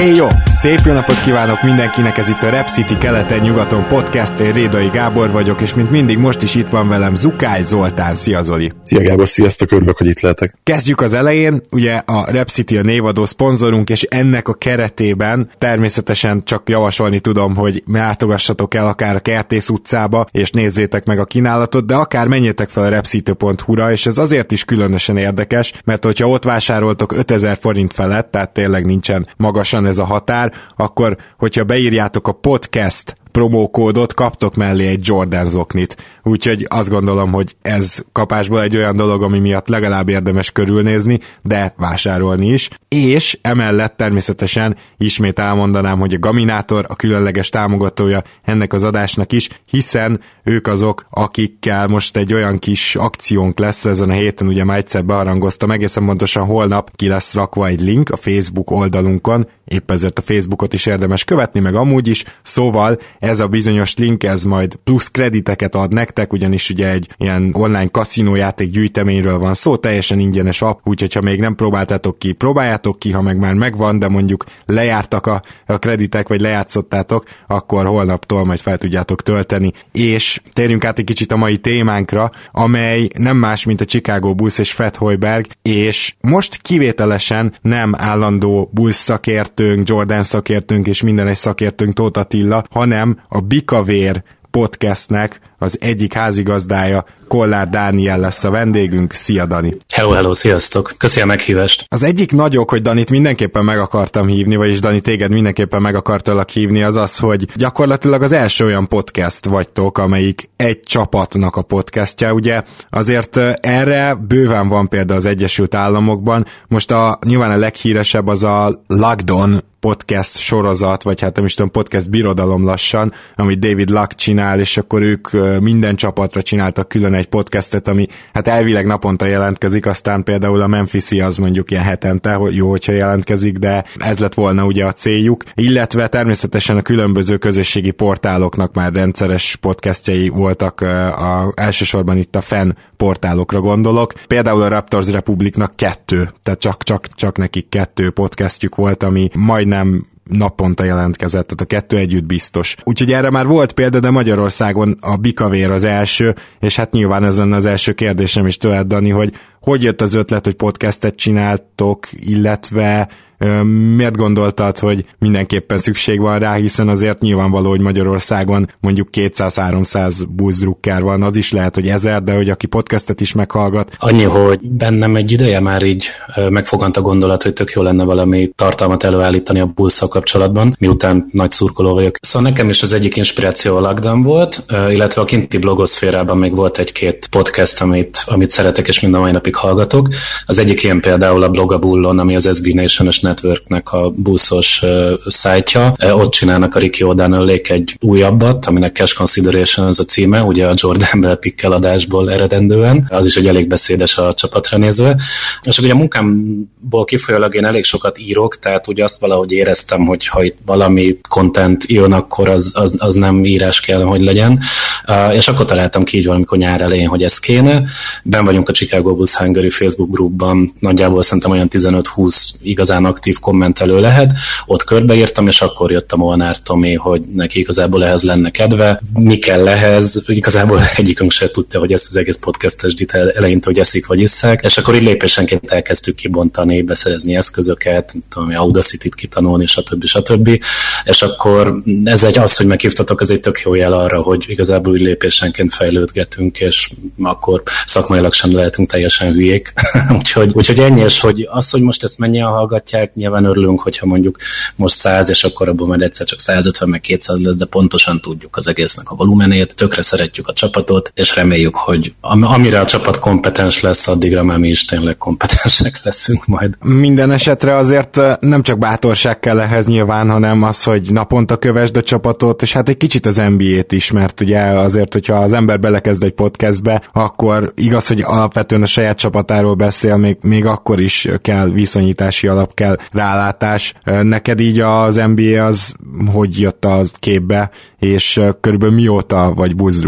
Én jó! Szép jó napot kívánok mindenkinek, ez itt a Rep City keleten-nyugaton podcast, én Rédai Gábor vagyok, és mint mindig most is itt van velem Zukály Zoltán. Szia Zoli! Szia Gábor, sziasztok, örülök, hogy itt lehetek. Kezdjük az elején, ugye a Rep City a névadó szponzorunk, és ennek a keretében természetesen csak javasolni tudom, hogy látogassatok el akár a Kertész utcába, és nézzétek meg a kínálatot, de akár menjetek fel a repcity.hu-ra, és ez azért is különösen érdekes, mert hogyha ott vásároltok 5000 forint felett, tehát tényleg nincsen magasan ez a határ, akkor hogyha beírjátok a podcast promókódot, kaptok mellé egy Jordan zoknit. Úgyhogy azt gondolom, hogy ez kapásból egy olyan dolog, ami miatt legalább érdemes körülnézni, de vásárolni is. És emellett természetesen ismét elmondanám, hogy a Gaminator a különleges támogatója ennek az adásnak is, hiszen ők azok, akikkel most egy olyan kis akciónk lesz ezen a héten, ugye már egyszer bearangoztam, egészen pontosan holnap ki lesz rakva egy link a Facebook oldalunkon, épp ezért a Facebookot is érdemes követni, meg amúgy is, szóval ez a bizonyos link, ez majd plusz krediteket ad nektek, ugyanis ugye egy ilyen online kaszinójáték gyűjteményről van szó, teljesen ingyenes app, úgyhogy ha még nem próbáltátok ki, próbáljátok ki, ha meg már megvan, de mondjuk lejártak a, a kreditek, vagy lejátszottátok, akkor holnaptól majd fel tudjátok tölteni. És térjünk át egy kicsit a mai témánkra, amely nem más, mint a Chicago Bulls és Fred Hoiberg, és most kivételesen nem állandó Bulls szakértőnk, Jordan szakértőnk és minden egy szakértőnk Tóth Attila, hanem a Bikavér podcastnek az egyik házigazdája, Kollár Dániel lesz a vendégünk. Szia, Dani! Hello, hello, sziasztok! Köszi a meghívást! Az egyik nagy ok, hogy Danit mindenképpen meg akartam hívni, vagyis Dani, téged mindenképpen meg akartalak hívni, az az, hogy gyakorlatilag az első olyan podcast vagytok, amelyik egy csapatnak a podcastja. Ugye azért erre bőven van példa az Egyesült Államokban. Most a nyilván a leghíresebb az a Lockdown podcast sorozat, vagy hát nem is tudom, podcast birodalom lassan, amit David Luck csinál, és akkor ők minden csapatra csináltak külön egy podcastet, ami hát elvileg naponta jelentkezik, aztán például a memphis az mondjuk ilyen hetente, hogy jó, hogyha jelentkezik, de ez lett volna ugye a céljuk, illetve természetesen a különböző közösségi portáloknak már rendszeres podcastjai voltak, a, elsősorban itt a fan portálokra gondolok. Például a Raptors Republicnak kettő, tehát csak, csak, csak nekik kettő podcastjük volt, ami majdnem naponta jelentkezett, tehát a kettő együtt biztos. Úgyhogy erre már volt példa, de Magyarországon a bikavér az első, és hát nyilván ez lenne az első kérdésem is tőled, Dani, hogy hogy jött az ötlet, hogy podcastet csináltok, illetve miért gondoltad, hogy mindenképpen szükség van rá, hiszen azért nyilvánvaló, hogy Magyarországon mondjuk 200-300 búzdrukker van, az is lehet, hogy ezer, de hogy aki podcastet is meghallgat. Annyi, hogy bennem egy ideje már így megfogant a gondolat, hogy tök jó lenne valami tartalmat előállítani a bullszal kapcsolatban, miután nagy szurkoló vagyok. Szóval nekem is az egyik inspiráció a Lockdown volt, illetve a kinti blogoszférában még volt egy-két podcast, amit, amit szeretek, és mind a mai napig hallgatok. Az egyik ilyen például a Blogabullon, ami az SB Nation-es Networknek a buszos szájtja. Ott csinálnak a Ricky O'Donnellék egy újabbat, aminek Cash Consideration az a címe, ugye a Jordan Bell Pickel adásból eredendően. Az is egy elég beszédes a csapatra nézve. És ugye a munkámból kifolyólag én elég sokat írok, tehát ugye azt valahogy éreztem, hogy ha itt valami content jön, akkor az, az, az nem írás kell, hogy legyen. És akkor találtam ki így valamikor nyár elején, hogy ez kéne. Ben vagyunk a Chicago Bulls Hungary Facebook groupban, nagyjából szerintem olyan 15-20 igazán kommentelő lehet. Ott körbeírtam, és akkor jött a Molnár Tomi, hogy neki igazából ehhez lenne kedve. Mi kell ehhez? Igazából egyikünk se tudta, hogy ezt az egész podcastes eleinte, hogy eszik vagy isszák, és akkor így lépésenként elkezdtük kibontani, beszerezni eszközöket, tudom, Audacity-t kitanulni, stb. stb. És akkor ez egy az, hogy meghívtatok, ez egy tök jó jel arra, hogy igazából úgy lépésenként fejlődgetünk, és akkor szakmailag sem lehetünk teljesen hülyék. úgyhogy, úgyhogy ennyi, és hogy az, hogy most ezt mennyien hallgatják, nyilván örülünk, hogyha mondjuk most 100, és akkor abban majd egyszer csak 150 meg 200 lesz, de pontosan tudjuk az egésznek a volumenét, tökre szeretjük a csapatot, és reméljük, hogy amire a csapat kompetens lesz, addigra már mi is tényleg kompetensek leszünk majd. Minden esetre azért nem csak bátorság kell ehhez nyilván, hanem az, hogy naponta kövesd a csapatot, és hát egy kicsit az NBA-t is, mert ugye azért, hogyha az ember belekezd egy podcastbe, akkor igaz, hogy alapvetően a saját csapatáról beszél, még, még akkor is kell viszonyítási alap, kell rálátás. Neked így az NBA az hogy jött a képbe, és körülbelül mióta vagy Bulls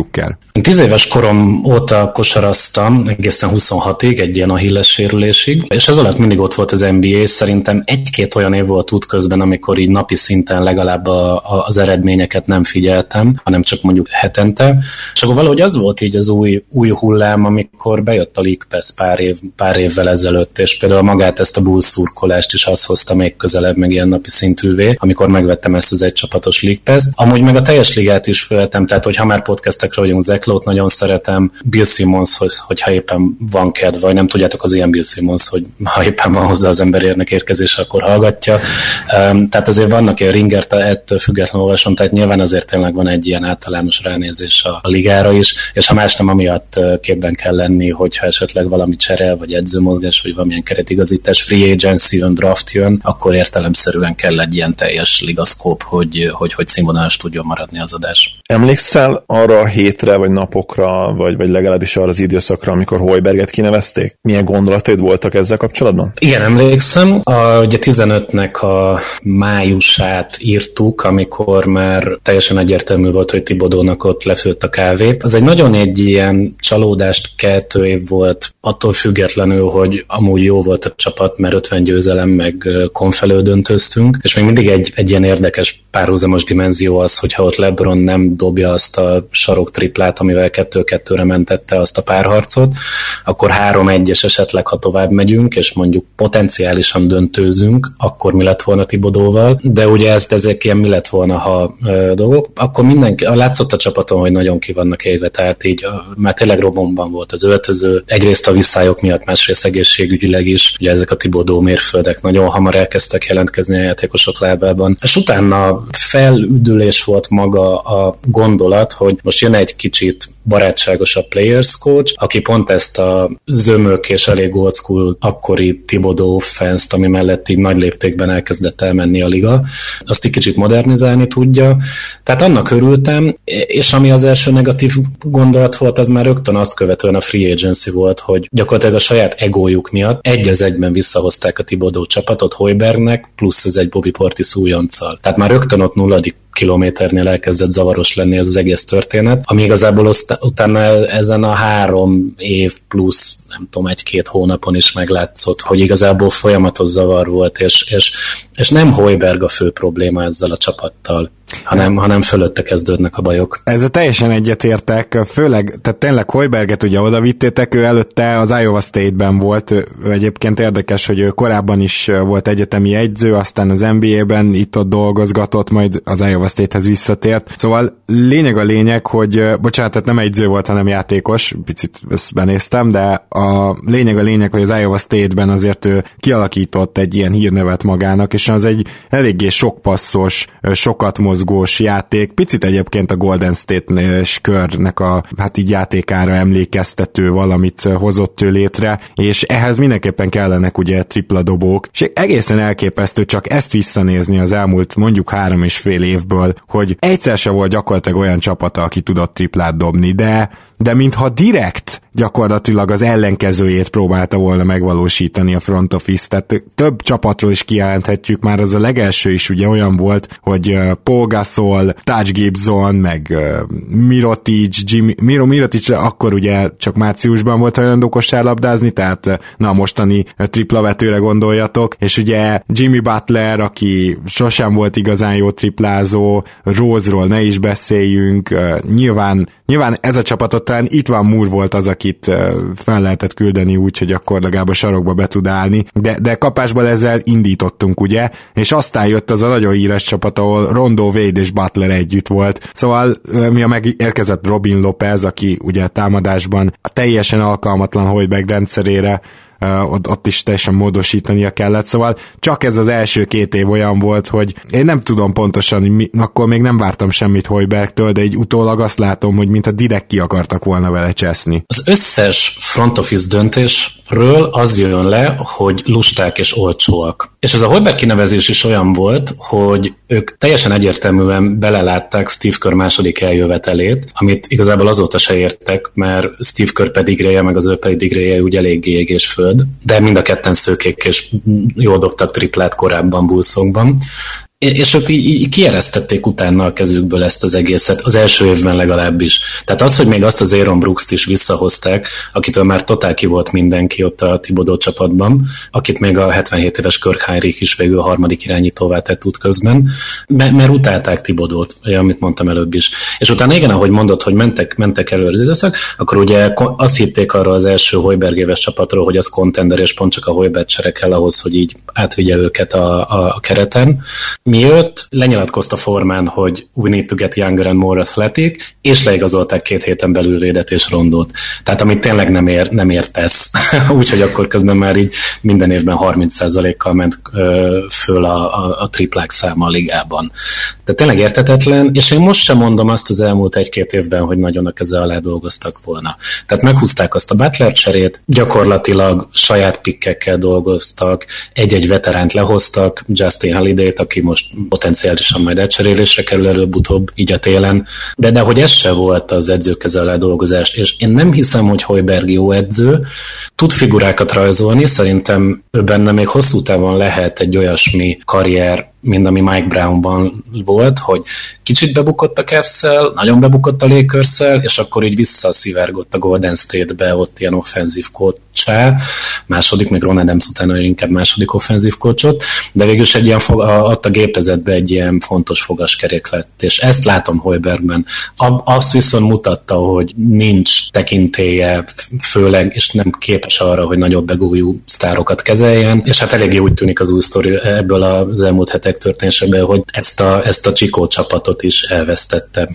Tíz éves korom óta kosaraztam, egészen 26-ig, egy ilyen ahilles sérülésig, és ez alatt mindig ott volt az NBA, és szerintem egy-két olyan év volt út közben, amikor így napi szinten legalább a, a, az eredményeket nem figyeltem, hanem csak mondjuk hetente. És akkor valahogy az volt így az új, új hullám, amikor bejött a League Pass pár, év, pár évvel ezelőtt, és például magát ezt a Bulls szurkolást is az hozta még közelebb, meg ilyen napi szintűvé, amikor megvettem ezt az egy csapatos League Pass-t. Amúgy meg a teljes ligát is föltem, tehát hogyha már podcastekre vagyunk, Zeklót nagyon szeretem, Bill Simmons, hogy, hogyha éppen van kedv, vagy nem tudjátok az ilyen Bill Simmons, hogy ha éppen van hozzá az ember érnek érkezése, akkor hallgatja. Um, tehát azért vannak ilyen ringert ettől függetlenül olvasom, tehát nyilván azért tényleg van egy ilyen általános ránézés a, a ligára is, és ha más nem amiatt képben kell lenni, hogyha esetleg valami cserel, vagy edzőmozgás, vagy valamilyen keretigazítás, free agency jön, draft jön, akkor értelemszerűen kell egy ilyen teljes ligaszkóp, hogy, hogy, hogy színvonalas tudjon maradni az adás. Emlékszel arra a hétre, vagy napokra, vagy, vagy legalábbis arra az időszakra, amikor Hoiberget kinevezték? Milyen gondolataid voltak ezzel kapcsolatban? Igen, emlékszem. A, ugye 15-nek a májusát írtuk, amikor már teljesen egyértelmű volt, hogy Tibodónak ott lefőtt a kávé. Az egy nagyon egy ilyen csalódást keltő év volt, attól függetlenül, hogy amúgy jó volt a csapat, mert 50 győzelem, meg konfelő döntöztünk, és még mindig egy, egy ilyen érdekes párhuzamos dimenzió az, hogyha ott LeBron nem dobja azt a sarok triplát, amivel 2-2-re mentette azt a párharcot, akkor 3-1-es esetleg, ha tovább megyünk, és mondjuk potenciálisan döntőzünk, akkor mi lett volna Tibodóval, de ugye ezt ezek ilyen mi lett volna, ha ö, dolgok, akkor mindenki, látszott a csapaton, hogy nagyon ki vannak égve, tehát így már tényleg robomban volt az öltöző, egyrészt a visszályok miatt, másrészt egészségügyileg is, ugye ezek a Tibodó mérföldek nagyon hamar elkezdtek jelentkezni a játékosok lábában, és utána felüdülés volt maga a gondolat, hogy most jön egy kicsit barátságosabb players coach, aki pont ezt a zömök és elég old school akkori Tibodó fans ami mellett így nagy léptékben elkezdett elmenni a liga, azt egy kicsit modernizálni tudja. Tehát annak örültem, és ami az első negatív gondolat volt, az már rögtön azt követően a free agency volt, hogy gyakorlatilag a saját egójuk miatt egy az egyben visszahozták a Tibodó csapatot Hoibergnek, plusz ez egy Bobby Portis újonccal. Tehát már rögtön ott nulladik kilométernél elkezdett zavaros lenni ez az egész történet, ami igazából utána ezen a három év plusz nem tudom, egy-két hónapon is meglátszott, hogy igazából folyamatos zavar volt, és, és, és nem Hoiberg a fő probléma ezzel a csapattal hanem, hanem fölötte kezdődnek a bajok. Ez a teljesen egyetértek, főleg, tehát tényleg Hoiberget ugye oda vittétek, ő előtte az Iowa State-ben volt, ő egyébként érdekes, hogy ő korábban is volt egyetemi egyző, aztán az NBA-ben itt-ott dolgozgatott, majd az Iowa State-hez visszatért. Szóval lényeg a lényeg, hogy, bocsánat, tehát nem egyző volt, hanem játékos, picit ezt benéztem, de a lényeg a lényeg, hogy az Iowa State-ben azért ő kialakított egy ilyen hírnevet magának, és az egy eléggé sokpasszos, sokat mozgó mozgós játék, picit egyébként a Golden state körnek a hát így játékára emlékeztető valamit hozott ő létre, és ehhez mindenképpen kellenek ugye tripla dobók, és egészen elképesztő csak ezt visszanézni az elmúlt mondjuk három és fél évből, hogy egyszer se volt gyakorlatilag olyan csapata, aki tudott triplát dobni, de de mintha direkt gyakorlatilag az ellenkezőjét próbálta volna megvalósítani a front office, tehát több csapatról is kijelenthetjük, már az a legelső is ugye olyan volt, hogy Paul Gasol, Taj Gibson, meg Mirotic, Jimmy, Miro Mirotic akkor ugye csak márciusban volt olyan kosárlabdázni, tehát na mostani tripla vetőre gondoljatok, és ugye Jimmy Butler, aki sosem volt igazán jó triplázó, Rose-ról ne is beszéljünk, nyilván Nyilván ez a csapatot talán itt van Múr volt az, akit fel lehetett küldeni úgy, hogy akkor legalább a sarokba be tud állni, de, de kapásból ezzel indítottunk, ugye, és aztán jött az a nagyon híres csapat, ahol Rondo, Wade és Butler együtt volt. Szóval mi a megérkezett Robin Lopez, aki ugye támadásban a teljesen alkalmatlan Hoiberg rendszerére ott, ott is teljesen módosítania kellett, szóval csak ez az első két év olyan volt, hogy én nem tudom pontosan, hogy mi, akkor még nem vártam semmit Hojbergtől, de egy utólag azt látom, hogy mintha direkt ki akartak volna vele cseszni. Az összes front office döntésről az jön le, hogy lusták és olcsóak. És ez a Hojberg kinevezés is olyan volt, hogy ők teljesen egyértelműen belelátták Steve Kerr második eljövetelét, amit igazából azóta se értek, mert Steve Kerr pedigréje, meg az ő pedigréje úgy eléggé égés föld, de mind a ketten szőkék és jól dobtak triplát korábban bulszokban, és ők így kieresztették utána a kezükből ezt az egészet, az első évben legalábbis. Tehát az, hogy még azt az Aaron Brooks-t is visszahozták, akitől már totál ki volt mindenki ott a Tibodó csapatban, akit még a 77 éves Kirk Heinrich is végül a harmadik irányítóvá tett út közben, mert, mert utálták Tibodót, amit mondtam előbb is. És utána igen, ahogy mondott, hogy mentek, mentek elő az időszak, akkor ugye azt hitték arra az első Hoiberg éves csapatról, hogy az contender, és pont csak a Hoiberg csere kell ahhoz, hogy így átvigye őket a, a kereten Miért lenyilatkozta formán, hogy we need to get younger and more athletic, és leigazolták két héten belül Védet és Rondót. Tehát amit tényleg nem ér, nem ér tesz. Úgyhogy akkor közben már így minden évben 30%-kal ment ö, föl a, a, a triplák száma a ligában. Tehát tényleg értetetlen, és én most sem mondom azt az elmúlt egy-két évben, hogy nagyon a keze alá dolgoztak volna. Tehát meghúzták azt a Butler cserét, gyakorlatilag saját pikkekkel dolgoztak, egy-egy veteránt lehoztak, Justin Holiday-t, aki most potenciálisan majd elcserélésre kerül előbb-utóbb, így a télen. De, de hogy ez se volt az edzőkeze alá dolgozást, és én nem hiszem, hogy Hojberg jó edző, tud figurákat rajzolni, szerintem benne még hosszú távon lehet egy olyasmi karrier, mint ami Mike Brownban volt, hogy kicsit bebukott a cavs nagyon bebukott a lakers és akkor így visszaszivárgott a Golden State-be, ott ilyen offenzív coachá, második, még Ron Adams utána inkább második offenzív coachot, de végül is egy ilyen fog, a gépezetbe egy ilyen fontos fogaskerék lett, és ezt látom Hoibergben. Azt viszont mutatta, hogy nincs tekintélye, főleg, és nem képes arra, hogy nagyobb begújú sztárokat kezeljen, és hát eléggé úgy tűnik az új sztori ebből az elmúlt hetek történésében, hogy ezt a, ezt a Csikó csapatot is elvesztette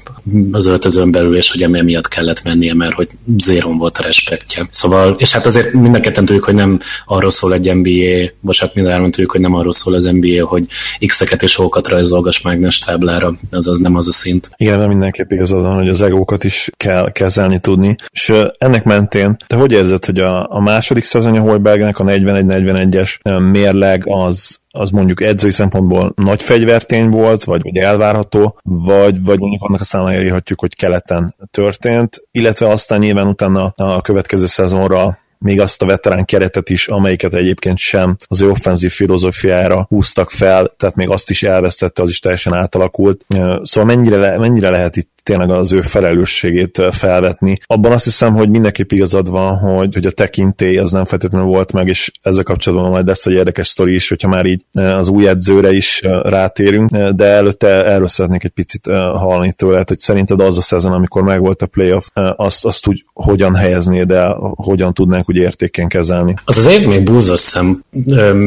az öltözön belül, és hogy emiatt kellett mennie, mert hogy zéron volt a respektje. Szóval, és hát azért mind tudjuk, hogy nem arról szól egy NBA, bocsánat, mind tudjuk, hogy nem arról szól az NBA, hogy X-eket és ókat rajzolgas mágnes táblára, az az nem az a szint. Igen, mert mindenképp igazad van, hogy az egókat is kell kezelni tudni. És ennek mentén, te hogy érzed, hogy a, a második szezonja Holbergnek a 41-41-es mérleg az az mondjuk edzői szempontból nagy fegyvertény volt, vagy, vagy elvárható, vagy, vagy mondjuk annak a számlájára írhatjuk, hogy keleten történt, illetve aztán nyilván utána a következő szezonra még azt a veterán keretet is, amelyiket egyébként sem az ő offenzív filozófiára húztak fel, tehát még azt is elvesztette, az is teljesen átalakult. Szóval mennyire, le, mennyire lehet itt tényleg az ő felelősségét felvetni. Abban azt hiszem, hogy mindenképp igazad van, hogy, hogy a tekintély az nem feltétlenül volt meg, és ezzel kapcsolatban majd lesz egy érdekes sztori is, hogyha már így az új edzőre is rátérünk, de előtte erről szeretnék egy picit hallani tőle, hogy szerinted az a szezon, amikor megvolt a playoff, azt, azt úgy hogyan helyeznéd el, hogyan tudnánk úgy értéken kezelni? Az az év még búzos szem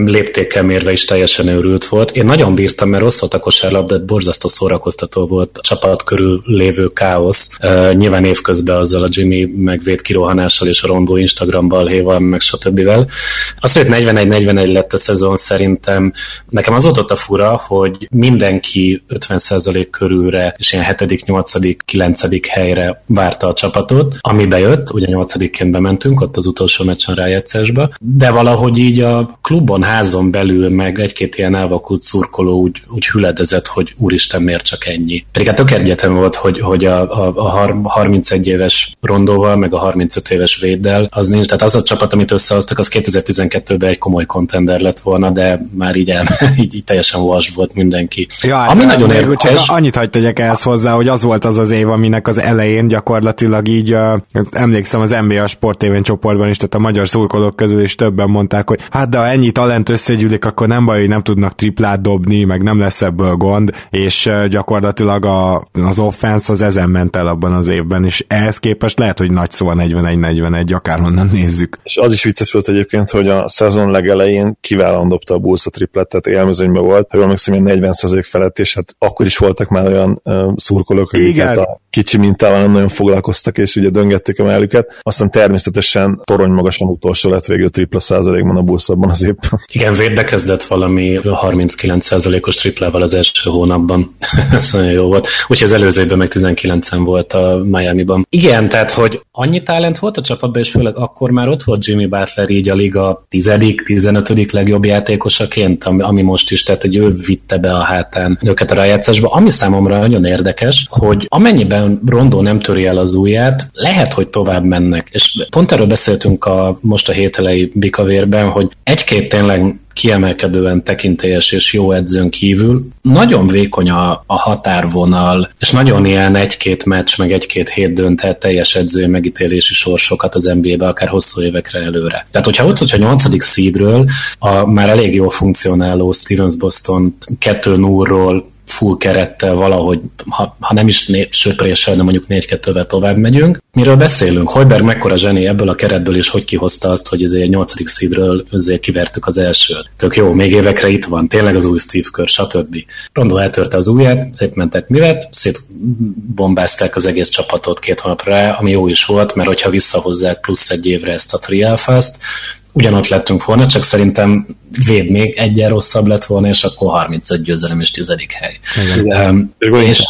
léptékkel mérve is teljesen őrült volt. Én nagyon bírtam, mert rossz volt a kosárlabda, borzasztó szórakoztató volt a csapat körül lép lévő káosz. Uh, nyilván évközben azzal a Jimmy megvéd kirohanással és a rondó Instagram balhéval, meg stb. Az, hogy 41-41 lett a szezon szerintem, nekem az volt a fura, hogy mindenki 50% körülre és ilyen 7., 8., 9. helyre várta a csapatot, ami bejött, ugye 8 bementünk, ott az utolsó meccsen rájegyszásba, de valahogy így a klubon, házon belül meg egy-két ilyen elvakult szurkoló úgy, úgy hüledezett, hogy úristen, miért csak ennyi. Pedig hát tök volt, hogy hogy a, a, a 31 éves rondóval, meg a 35 éves véddel, az nincs. Tehát az a csapat, amit összehoztak, az 2012-ben egy komoly kontender lett volna, de már így, el, így, így teljesen vas volt mindenki. Ja, hát Ami nagyon érdekes. Csak annyit hagyd tegyek ehhez hozzá, hogy az volt az az év, aminek az elején gyakorlatilag így, uh, emlékszem az NBA sportévén csoportban is, tehát a magyar szurkolók közül is többen mondták, hogy hát de ha ennyi talent összegyűlik, akkor nem baj, hogy nem tudnak triplát dobni, meg nem lesz ebből gond, és uh, gyakorlatilag a, az offense az ezen ment el abban az évben, és ehhez képest lehet, hogy nagy szó a 41-41, akárhonnan nézzük. És az is vicces volt egyébként, hogy a szezon legelején kiválóan dobta a Bulls a triplet, tehát élmezőnyben volt, ha jól megszem, 40 felett, és hát akkor is voltak már olyan uh, szurkolók, akik hát a kicsi mintával nem nagyon foglalkoztak, és ugye döngették a mellüket. Aztán természetesen torony magasan utolsó lett végül tripla százalékban a Bulls abban az évben. Igen, védbe kezdett valami 39 százalékos triplával az első hónapban. Ez nagyon jó volt. Úgyhogy az előző évben meg 19 volt a Miami-ban. Igen, tehát, hogy annyi talent volt a csapatban, és főleg akkor már ott volt Jimmy Butler így a liga 10 legjobb játékosaként, ami, ami most is, tehát hogy ő vitte be a hátán őket a rájátszásba. Ami számomra nagyon érdekes, hogy amennyiben Rondó nem töri el az ujját, lehet, hogy tovább mennek. És pont erről beszéltünk a, most a hételei bikavérben, hogy egy-két tényleg kiemelkedően tekintélyes és jó edzőn kívül nagyon vékony a, a határvonal, és nagyon ilyen egy-két meccs, meg egy-két hét dönt teljes edző megítélési sorsokat az NBA-be, akár hosszú évekre előre. Tehát, hogyha ott, hogyha a nyolcadik seedről a már elég jól funkcionáló Stevens Boston 2 0 full kerettel valahogy, ha, ha nem is né, söpréssel, de mondjuk 4-2-vel tovább megyünk. Miről beszélünk? Hojberg mekkora zseni ebből a keretből, és hogy kihozta azt, hogy ezért 8. szídről ezért kivertük az elsőt. Tök jó, még évekre itt van, tényleg az új Steve Kerr, stb. Rondo eltörte az ujját, szétmentek mivet, szétbombázták az egész csapatot két hónapra, ami jó is volt, mert hogyha visszahozzák plusz egy évre ezt a trialfast, ugyanott lettünk volna, csak szerintem véd még egyen rosszabb lett volna, és akkor 35 győzelem és tizedik hely. Igen. Um, és, és,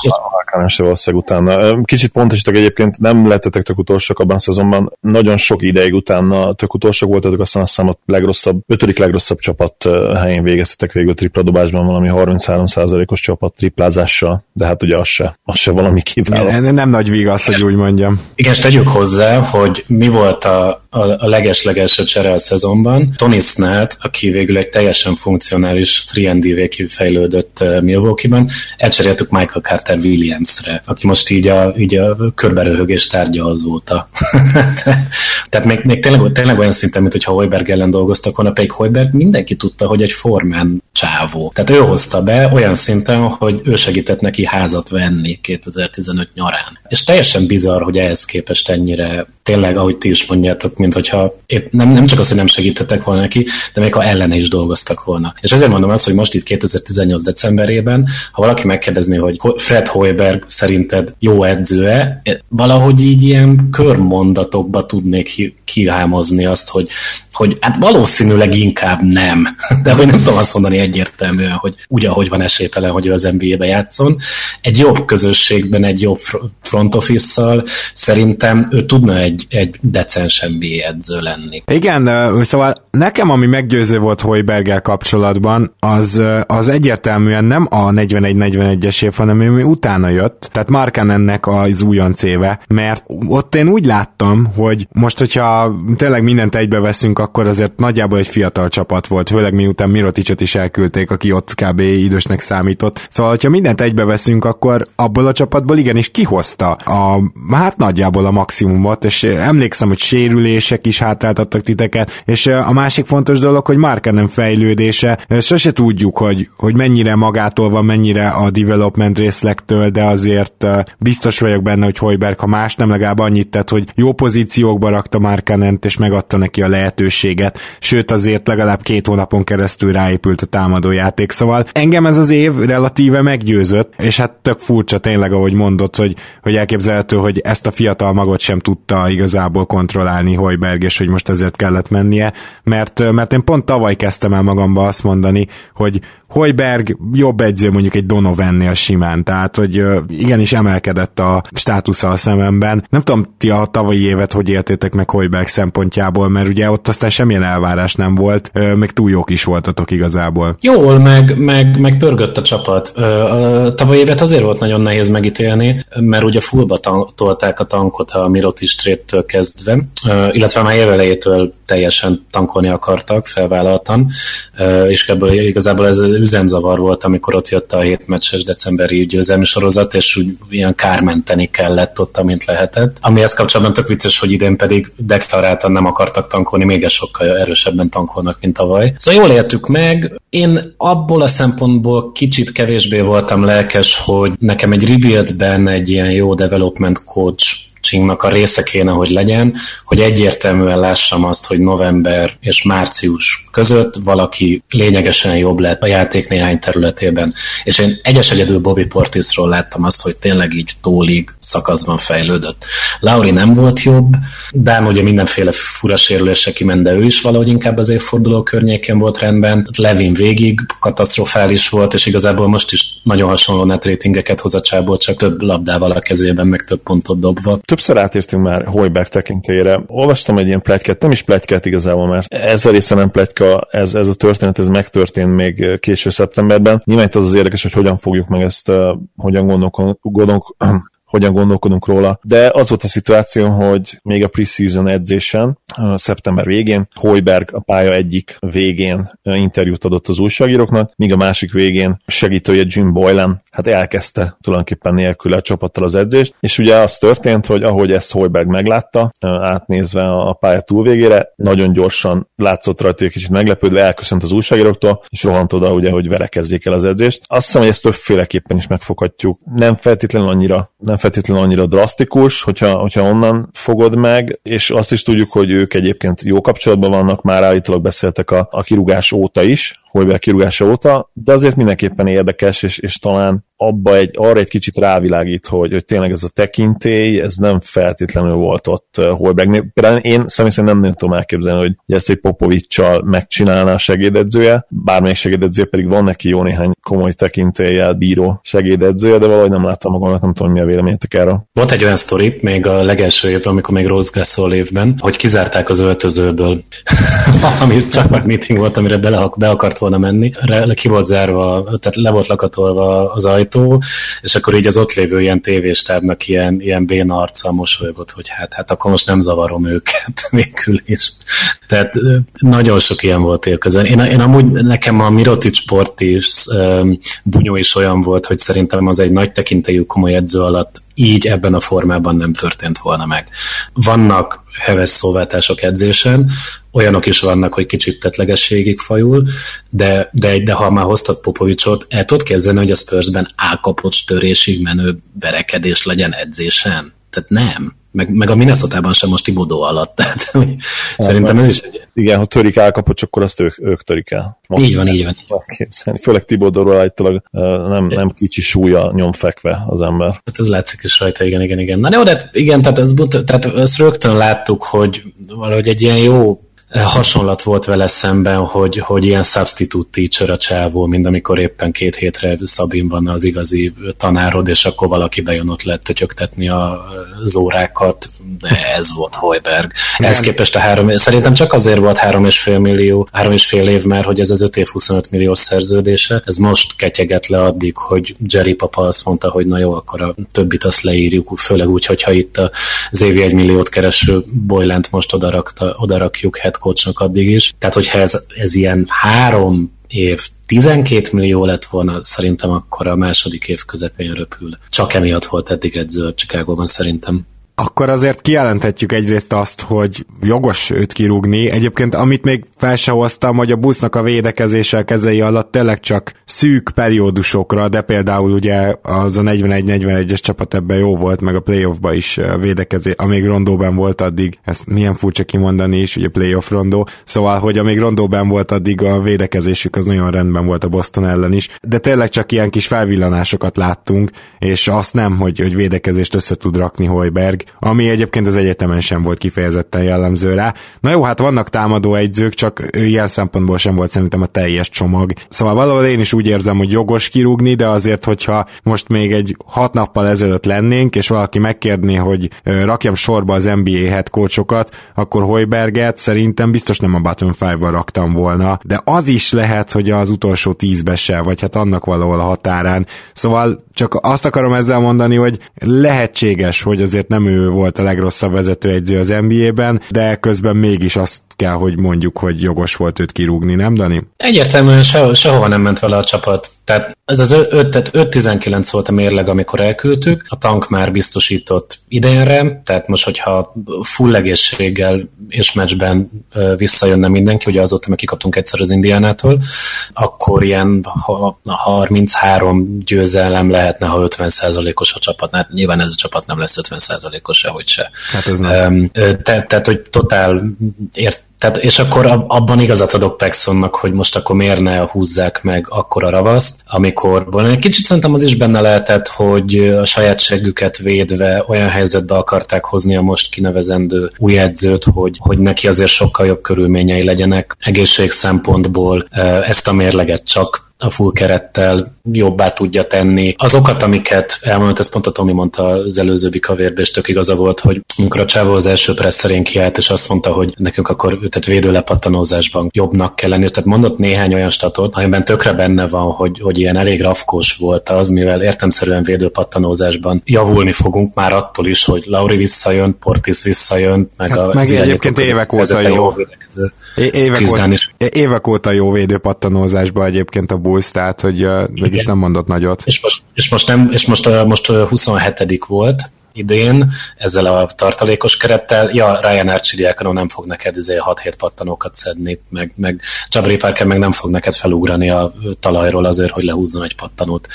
és valószínűleg utána. Kicsit pontosítok egyébként, nem lettetek tök utolsók abban a szezonban, nagyon sok ideig utána tök utolsók voltatok, aztán azt hiszem a legrosszabb, ötödik legrosszabb csapat helyén végeztetek végül tripladobásban valami 33%-os csapat triplázással, de hát ugye az se, az se valami kiváló. Nem, nem nagy vigasz, hogy úgy mondjam. Igen, és tegyük hozzá, hogy mi volt a, a, a leges-legelső csere a szezonban. Tony Snell, aki végül egy teljesen funkcionális 3 kifejlődött uh, Milwaukee-ban, elcseréltük Michael Carter Williamsre, aki most így a, így a körberöhögés tárgya azóta. Tehát még, még tényleg, tényleg olyan szinten, mint hogyha Hoiberg ellen dolgoztak volna, pedig Hoiberg mindenki tudta, hogy egy formán csávó. Tehát ő hozta be olyan szinten, hogy ő segített neki házat venni 2015 nyarán. És teljesen bizarr, hogy ehhez képest ennyire, tényleg, ahogy ti is mondjátok, mint hogyha épp nem, nem csak az, hogy nem segítettek volna neki, de még ha ellene is dolgoztak volna. És ezért mondom azt, hogy most itt 2018 decemberében, ha valaki megkérdezné, hogy Fred Hoiberg szerinted jó edző-e, valahogy így ilyen körmondatokba tudnék kihámozni azt, hogy hogy hát valószínűleg inkább nem, de hogy nem tudom azt mondani egyértelműen, hogy úgy, ahogy van esélytelen, hogy ő az NBA-be játszon. Egy jobb közösségben, egy jobb front office-szal szerintem ő tudna egy, egy decens NBA edző lenni. Igen, szóval nekem ami meggyőző volt Hoibergel kapcsolatban, az, az egyértelműen nem a 41-41-es év, hanem ami utána jött, tehát ennek az újonc éve, mert ott én úgy láttam, hogy most, hogyha tényleg mindent egybeveszünk, akkor azért nagyjából egy fiatal csapat volt, főleg miután Miroticot is elküldték, aki ott kb. idősnek számított. Szóval, ha mindent egybeveszünk, akkor abból a csapatból igenis kihozta a, hát nagyjából a maximumot, és emlékszem, hogy sérülések is hátráltattak titeket, és a másik fontos dolog, hogy nem fejlődése, sose tudjuk, hogy, hogy mennyire magától van, mennyire a development részlektől, de azért biztos vagyok benne, hogy Hojberg, ha más nem legalább annyit tett, hogy jó pozíciókba rakta Markanent, és megadta neki a lehetőséget. Sőt azért legalább két hónapon keresztül ráépült a támadójáték, szóval engem ez az év relatíve meggyőzött, és hát tök furcsa tényleg, ahogy mondott, hogy, hogy elképzelhető, hogy ezt a fiatal magot sem tudta igazából kontrollálni Hojberg, és hogy most ezért kellett mennie, mert, mert én pont tavaly kezdtem el magamba azt mondani, hogy Hojberg jobb edző mondjuk egy Donovannél simán, tehát hogy igenis emelkedett a státusza a szememben. Nem tudom, ti a tavalyi évet hogy éltétek meg Hojberg szempontjából, mert ugye ott aztán semmilyen elvárás nem volt, meg túl jók is voltatok igazából. Jól, meg, meg, meg pörgött a csapat. A tavalyi évet azért volt nagyon nehéz megítélni, mert ugye fullba tolták a tankot a Mirotis trade kezdve, illetve már évelejétől teljesen tankolni akartak, felvállaltan, és ebből igazából ez üzemzavar volt, amikor ott jött a hétmeccses decemberi győzelmi sorozat, és úgy ilyen kármenteni kellett ott, amint lehetett. Amihez kapcsolatban tök vicces, hogy idén pedig deklaráltan nem akartak tankolni még sokkal erősebben tankolnak, mint tavaly. Szóval jól értük meg. Én abból a szempontból kicsit kevésbé voltam lelkes, hogy nekem egy rebuildben egy ilyen jó development coach coachingnak a része kéne, hogy legyen, hogy egyértelműen lássam azt, hogy november és március között valaki lényegesen jobb lett a játék néhány területében. És én egyes egyedül Bobby Portisról láttam azt, hogy tényleg így tólig szakaszban fejlődött. Lauri nem volt jobb, Dán ugye mindenféle fura sérülése kiment, de ő is valahogy inkább az évforduló környékén volt rendben. Levin végig katasztrofális volt, és igazából most is nagyon hasonló net ratingeket hoz a csából, csak több labdával a kezében, meg több pontot dobva. Többször átértünk már Hojberg tekintélyére. Olvastam egy ilyen pletykát, nem is pletykát igazából, mert ez a része nem pletyka, ez, ez a történet, ez megtörtént még késő szeptemberben. Nyilván az az érdekes, hogy hogyan fogjuk meg ezt, uh, hogyan gondolkodunk, hogyan gondolkodunk róla. De az volt a szituáció, hogy még a preseason edzésen, szeptember végén, Hoiberg a pálya egyik végén interjút adott az újságíróknak, míg a másik végén segítője Jim Boylan hát elkezdte tulajdonképpen nélkül a csapattal az edzést, és ugye az történt, hogy ahogy ezt Hoiberg meglátta, átnézve a pálya túlvégére, nagyon gyorsan látszott rajta, hogy kicsit meglepődve elköszönt az újságíróktól, és rohant oda, ugye, hogy verekezzék el az edzést. Azt hiszem, hogy ezt többféleképpen is megfoghatjuk. Nem feltétlenül annyira, nem feltétlenül annyira drasztikus, hogyha, hogyha onnan fogod meg, és azt is tudjuk, hogy ők egyébként jó kapcsolatban vannak, már állítólag beszéltek a, a kirúgás óta is, Holberg kirúgása óta, de azért mindenképpen érdekes, és, és talán abba egy, arra egy kicsit rávilágít, hogy, hogy tényleg ez a tekintély, ez nem feltétlenül volt ott uh, Holbergnél. Például én személy szerint nem, nem tudom elképzelni, hogy ezt egy Popovicsal megcsinálná a segédedzője, bármelyik segédedzője pedig van neki jó néhány komoly tekintélyel bíró segédedzője, de valahogy nem láttam magamat, nem tudom, mi a véleményetek erről. Volt egy olyan sztori, még a legelső évben, amikor még Rose Gasol évben, hogy kizárták az öltözőből valami csak meeting volt, amire bele, be akart volna menni. Re, ki volt zárva, tehát le volt lakatolva az ajtó, és akkor így az ott lévő ilyen tévéstábnak ilyen, ilyen béna arccal mosolygott, hogy hát, hát akkor most nem zavarom őket végül is. Tehát nagyon sok ilyen volt élközön. Én, én amúgy nekem a Mirotic sport is um, bunyó is olyan volt, hogy szerintem az egy nagy tekintélyű komoly edző alatt így ebben a formában nem történt volna meg. Vannak heves szóváltások edzésen, olyanok is vannak, hogy kicsit tetlegességig fajul, de, de, de ha már hoztad Popovicsot, el tudod képzelni, hogy a Spursben álkapocs törésig menő verekedés legyen edzésen? Tehát nem meg, meg a minnesota sem most Tibodó alatt, tehát hát, szerintem ez is egy... Igen, ha törik elkapocs, akkor azt ők, ők törik el. Most így van, így van. Képzelni. Főleg Tibodóról állítólag nem, nem kicsi súlya nyom fekve az ember. Hát ez látszik is rajta, igen, igen, igen. Na jó, de igen, tehát, ez, tehát ezt rögtön láttuk, hogy valahogy egy ilyen jó hasonlat volt vele szemben, hogy, hogy ilyen substitute teacher a csávó, mint amikor éppen két hétre Szabin van az igazi tanárod, és akkor valaki bejön ott lehet tötyögtetni az órákat, de ez volt Hojberg. Ez képest a három, szerintem csak azért volt három és fél millió, három és fél év már, hogy ez az öt év 25 millió szerződése. Ez most ketyeget le addig, hogy Jerry Papa azt mondta, hogy na jó, akkor a többit azt leírjuk, főleg úgy, hogyha itt az évi egy milliót kereső Boylent most odarakta, odarakjuk head coachnak addig is. Tehát, hogyha ez, ez ilyen három év 12 millió lett volna, szerintem akkor a második év közepén röpül. Csak emiatt volt eddig edző a Chicagóban szerintem akkor azért kijelenthetjük egyrészt azt, hogy jogos őt kirúgni. Egyébként amit még fel se hoztam, hogy a busznak a védekezése a kezei alatt tényleg csak szűk periódusokra, de például ugye az a 41-41-es csapat ebben jó volt, meg a playoffba is védekezés, amíg rondóban volt addig, ezt milyen furcsa kimondani is, ugye playoff rondó, szóval, hogy amíg rondóban volt addig a védekezésük az nagyon rendben volt a Boston ellen is, de tényleg csak ilyen kis felvillanásokat láttunk, és azt nem, hogy, hogy védekezést össze tud rakni Hoiberg, ami egyébként az egyetemen sem volt kifejezetten jellemző rá. Na jó, hát vannak támadó egyzők, csak ilyen szempontból sem volt szerintem a teljes csomag. Szóval valahol én is úgy érzem, hogy jogos kirúgni, de azért, hogyha most még egy hat nappal ezelőtt lennénk, és valaki megkérné, hogy rakjam sorba az NBA head coachokat, akkor Hoiberget szerintem biztos nem a bottom 5 raktam volna, de az is lehet, hogy az utolsó tízbe se, vagy hát annak valahol a határán. Szóval csak azt akarom ezzel mondani, hogy lehetséges, hogy azért nem ő volt a legrosszabb vezetőegyző az NBA-ben, de közben mégis azt kell, hogy mondjuk, hogy jogos volt őt kirúgni, nem Dani? Egyértelműen se, sehova nem ment vele a csapat. Tehát ez az 5-19 volt a mérleg, amikor elküldtük, a tank már biztosított idénre, tehát most, hogyha full egészséggel és meccsben visszajönne mindenki, ugye azóta meg kikaptunk egyszer az Indiánától, akkor ilyen 33 győzelem lehetne, ha 50%-os a csapat. Hát nyilván ez a csapat nem lesz 50%-os sehogy se. Hát ez nem. Te, tehát, hogy totál ért, tehát, és akkor abban igazat adok Paxsonnak, hogy most akkor miért ne húzzák meg akkor a ravaszt, amikor egy kicsit szerintem az is benne lehetett, hogy a sajátságüket védve olyan helyzetbe akarták hozni a most kinevezendő új edzőt, hogy, hogy neki azért sokkal jobb körülményei legyenek egészség szempontból. Ezt a mérleget csak a full kerettel jobbá tudja tenni. Azokat, amiket elmondott, ez pont a Tomi mondta az előző kavérbe, és tök igaza volt, hogy amikor a Csávó az első presszerén kiállt, és azt mondta, hogy nekünk akkor tehát védőlepattanózásban jobbnak kell lenni. Tehát mondott néhány olyan statot, amiben tökre benne van, hogy, hogy ilyen elég rafkós volt az, mivel értemszerűen védőpattanózásban javulni fogunk már attól is, hogy Lauri visszajön, Portis visszajön, meg, hát, a, meg egyébként évek óta jó. jó évek, óta, évek óta jó védőpattanózásban egyébként a Bulls, tehát hogy uh, mégis nem mondott nagyot. És most, és most, nem, és most, uh, most 27 volt, idén ezzel a tartalékos kerettel, ja, Ryan Archie nem fog neked 6-7 izé pattanókat szedni, meg, meg Jabri Parker meg nem fog neked felugrani a talajról azért, hogy lehúzzon egy pattanót.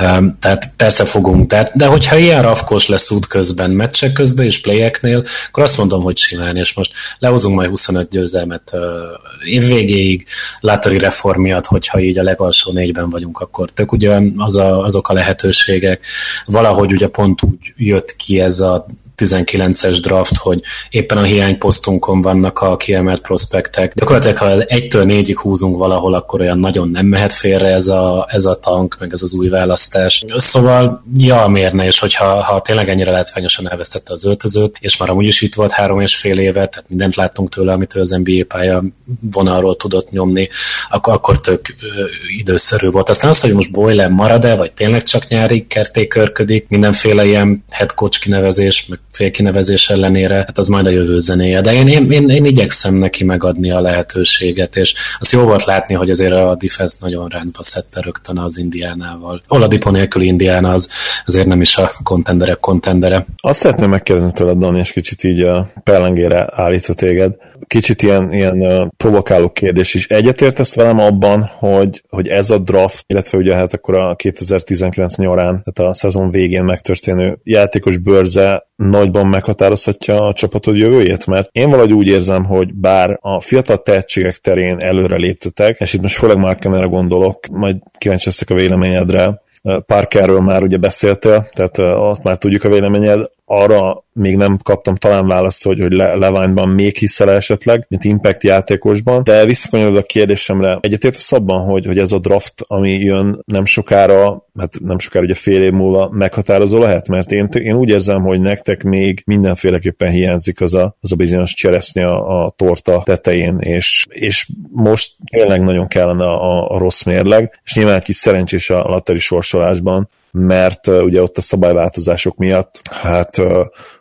Um, tehát persze fogunk, de, de hogyha ilyen rafkos lesz út közben, meccsek közben és playeknél, akkor azt mondom, hogy simán, és most lehozunk majd 25 győzelmet uh, évvégéig, Látari reform miatt, hogyha így a legalsó négyben vagyunk, akkor tök ugye az a, azok a lehetőségek, valahogy ugye pont úgy jött ki ez a 19-es draft, hogy éppen a hiányposztunkon vannak a kiemelt prospektek. Gyakorlatilag, ha egytől négyig húzunk valahol, akkor olyan nagyon nem mehet félre ez a, ez a tank, meg ez az új választás. Szóval, ja, miért ne, és hogyha ha tényleg ennyire látványosan elvesztette az öltözőt, és már amúgy is itt volt három és fél éve, tehát mindent láttunk tőle, amit az NBA pálya vonalról tudott nyomni, akkor, akkor tök időszerű volt. Aztán az, hogy most Boylan marad-e, vagy tényleg csak nyári kertékörködik, mindenféle ilyen head coach kinevezés, meg félkinevezés ellenére, hát az majd a jövő zenéje. De én, én, én, én igyekszem neki megadni a lehetőséget, és az jó volt látni, hogy azért a defense nagyon ráncba szedte rögtön az Indiánával. Oladipo nélkül Indiana az azért nem is a kontenderek kontendere. Azt szeretném megkérdezni tőled, Dani, és kicsit így a pellengére állítva téged. Kicsit ilyen, ilyen provokáló kérdés is. Egyetértesz velem abban, hogy, hogy ez a draft, illetve ugye hát akkor a 2019 nyarán, tehát a szezon végén megtörténő játékos bőrze nagyban meghatározhatja a csapatod jövőjét, mert én valahogy úgy érzem, hogy bár a fiatal tehetségek terén előre léptetek, és itt most főleg Markenere gondolok, majd kíváncsi leszek a véleményedre, Parkerről már ugye beszéltél, tehát azt már tudjuk a véleményed, arra még nem kaptam talán választ, hogy, hogy Levine-ban még hiszel esetleg, mint Impact játékosban, de visszakanyarod a kérdésemre, egyetértesz abban, hogy, hogy ez a draft, ami jön nem sokára, hát nem sokára ugye fél év múlva meghatározó lehet, mert én, én úgy érzem, hogy nektek még mindenféleképpen hiányzik az a, az a bizonyos cseresznye a, a torta tetején, és, és most tényleg nagyon kellene a, a rossz mérleg, és nyilván egy kis szerencsés a lateri sorsolásban, mert ugye ott a szabályváltozások miatt, hát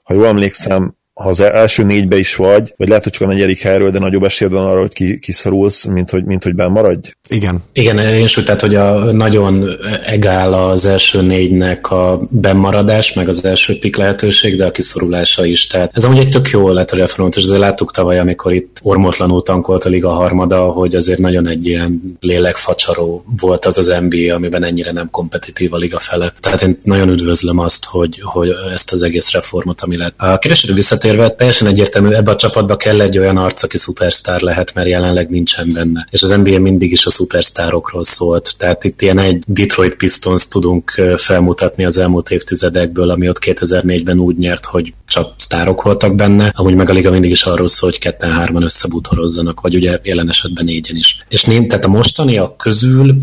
ha jól emlékszem, ha az első négybe is vagy, vagy lehet, hogy csak a negyedik helyről, de nagyobb esélyed van arra, hogy ki, kiszorulsz, mint hogy, mint hogy maradj? Igen. Igen, én is tehát, hogy a nagyon egál az első négynek a bennmaradás, meg az első pik lehetőség, de a kiszorulása is. Tehát ez amúgy egy tök jó lett a reformot, és azért láttuk tavaly, amikor itt ormotlanul tankolt a liga harmada, hogy azért nagyon egy ilyen lélekfacsaró volt az az NBA, amiben ennyire nem kompetitív a liga fele. Tehát én nagyon üdvözlöm azt, hogy, hogy ezt az egész reformot, ami lett. A kérdésre visszatérve, teljesen egyértelmű, ebbe a csapatba kell egy olyan arc, aki szupersztár lehet, mert jelenleg nincsen benne. És az NBA mindig is a szupersztárokról szólt. Tehát itt ilyen egy Detroit Pistons tudunk felmutatni az elmúlt évtizedekből, ami ott 2004-ben úgy nyert, hogy csak sztárok voltak benne, amúgy meg a liga mindig is arról szól, hogy ketten-hárman összebútorozzanak, vagy ugye jelen esetben négyen is. És nem, tehát a mostaniak közül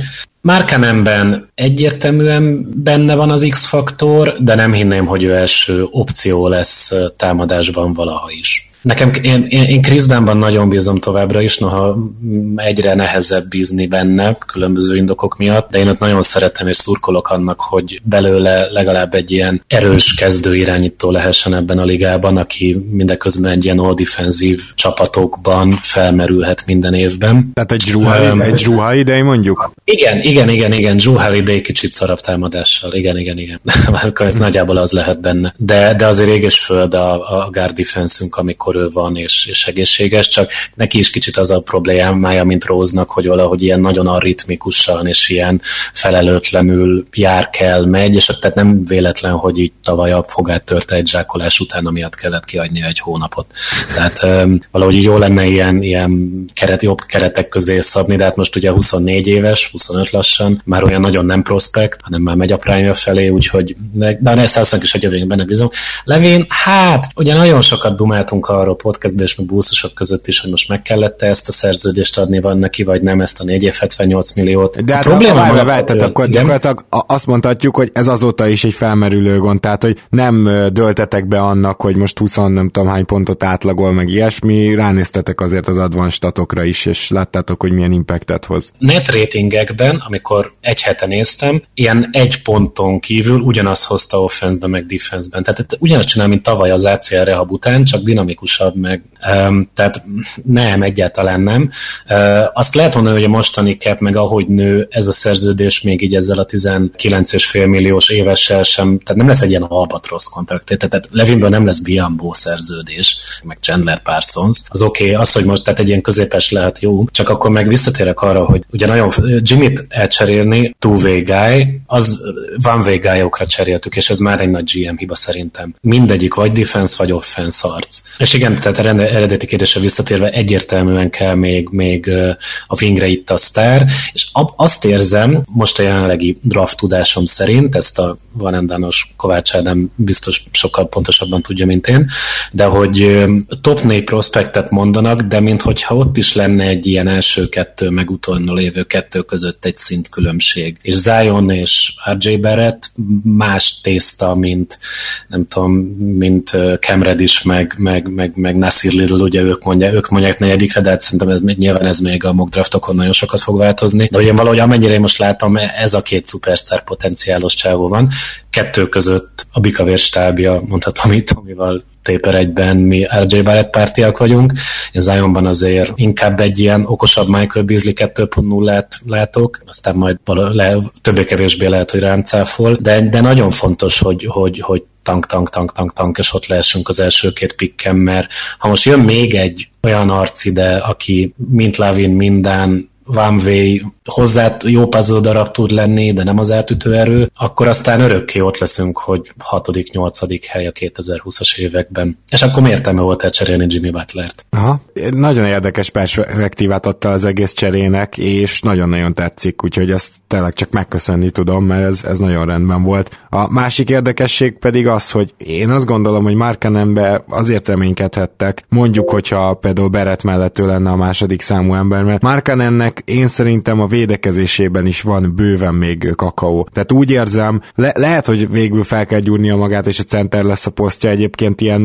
Márkanemben egyértelműen benne van az X-faktor, de nem hinném, hogy ő első opció lesz támadásban valaha is. Nekem, én, én, én Chris Dunnban nagyon bízom továbbra is, noha egyre nehezebb bízni benne, különböző indokok miatt, de én ott nagyon szeretem és szurkolok annak, hogy belőle legalább egy ilyen erős kezdő irányító lehessen ebben a ligában, aki mindeközben egy ilyen all defensív csapatokban felmerülhet minden évben. Tehát egy Drew, um, egy Drew Holiday mondjuk? Igen, igen, igen, igen, Drew Holiday kicsit szarabb támadással, igen, igen, igen. Nagyjából az lehet benne. De, de azért éges föld a, a guard defense amikor ő van és, és egészséges, csak neki is kicsit az a problémája, mint Róznak, hogy valahogy ilyen nagyon arritmikusan és ilyen felelőtlenül jár kell, megy, és tehát nem véletlen, hogy így tavaly a fogát törte egy zsákolás után, amiatt kellett kiadni egy hónapot. Tehát um, valahogy jó lenne ilyen, ilyen keret, jobb keretek közé szabni, de hát most ugye 24 éves, 25 lassan, már olyan nagyon nem prospekt, hanem már megy a prime felé, úgyhogy de, de szállszak is a jövőjén benne bizony. Levén, hát, ugye nagyon sokat dumáltunk arról podcastben és meg buszosok között is, hogy most meg kellett ezt a szerződést adni van neki, vagy nem ezt a 478 milliót. De hát a probléma várj, várj, tehát akkor igen? gyakorlatilag azt mondhatjuk, hogy ez azóta is egy felmerülő gond, tehát hogy nem döltetek be annak, hogy most 20 nem tudom hány pontot átlagol, meg ilyesmi, ránéztetek azért az advanced statokra is, és láttátok, hogy milyen impactet hoz. Net ratingekben, amikor egy hete néztem, ilyen egy ponton kívül ugyanazt hozta offense meg defense-ben. Tehát ugyanazt csinál, mint tavaly az ACL rehab után, csak dinamikusabb, meg um, tehát nem, egyáltalán nem. Uh, azt lehet mondani, hogy a mostani cap, meg ahogy nő ez a szerződés még így ezzel a 19,5 milliós évessel sem, tehát nem lesz egy ilyen albatrosz kontrakt, tehát Levinből nem lesz Biambó szerződés, meg Chandler Parsons. Az oké, okay, az, hogy most tehát egy ilyen középes lehet jó, csak akkor meg visszatérek arra, hogy ugye nagyon Jimmy-t elcserélni, two-way guy, az one-way guy cseréltük, és ez már egy nagy GM hiba szerintem. Mindegyik vagy defense, vagy offense arc. És igen, tehát eredeti kérdésre visszatérve egyértelműen kell még, még a Vingre itt a sztár, és azt érzem, most a jelenlegi draft tudásom szerint, ezt a Vanendános Kovács Ádám biztos sokkal pontosabban tudja, mint én, de hogy top 4 prospektet mondanak, de minthogyha ott is lenne egy ilyen első kettő, meg utolnó lévő kettő között egy szint különbség. És Zion és RJ Barrett más tészta, mint nem tudom, mint Cam Reddish, meg, meg, meg, meg Nasir Little, ugye ők mondják, ők mondják negyedikre, de hát szerintem ez, nyilván ez még a mock draftokon nagyon sokat fog változni. De ugye valahogy amennyire én most látom, ez a két szupersztár potenciálos csávó van. Kettő között a Bikavér stábja, mondhatom itt, amivel Taper egyben mi RJ Barrett pártiak vagyunk. Én Zionban azért inkább egy ilyen okosabb Michael Beasley 2.0-át látok, aztán majd le, többé-kevésbé lehet, hogy rám cáfol, de, de nagyon fontos, hogy, hogy, hogy tank, tank, tank, tank, tank, és ott lehessünk az első két pikkem, mert ha most jön még egy olyan arc ide, aki mint Lavin minden One Way hozzá jó puzzle darab tud lenni, de nem az átütő erő, akkor aztán örökké ott leszünk, hogy hatodik, nyolcadik hely a 2020-as években. És akkor miért nem volt elcserélni Jimmy Butlert? Aha. Nagyon érdekes perspektívát adta az egész cserének, és nagyon-nagyon tetszik, úgyhogy ezt tényleg csak megköszönni tudom, mert ez, ez nagyon rendben volt. A másik érdekesség pedig az, hogy én azt gondolom, hogy Markenenbe azért reménykedhettek, mondjuk, hogyha például Beret mellett lenne a második számú ember, mert Markenennek én szerintem a védekezésében is van bőven még kakaó. Tehát úgy érzem, le- lehet, hogy végül fel kell gyúrnia magát, és a center lesz a posztja egyébként ilyen,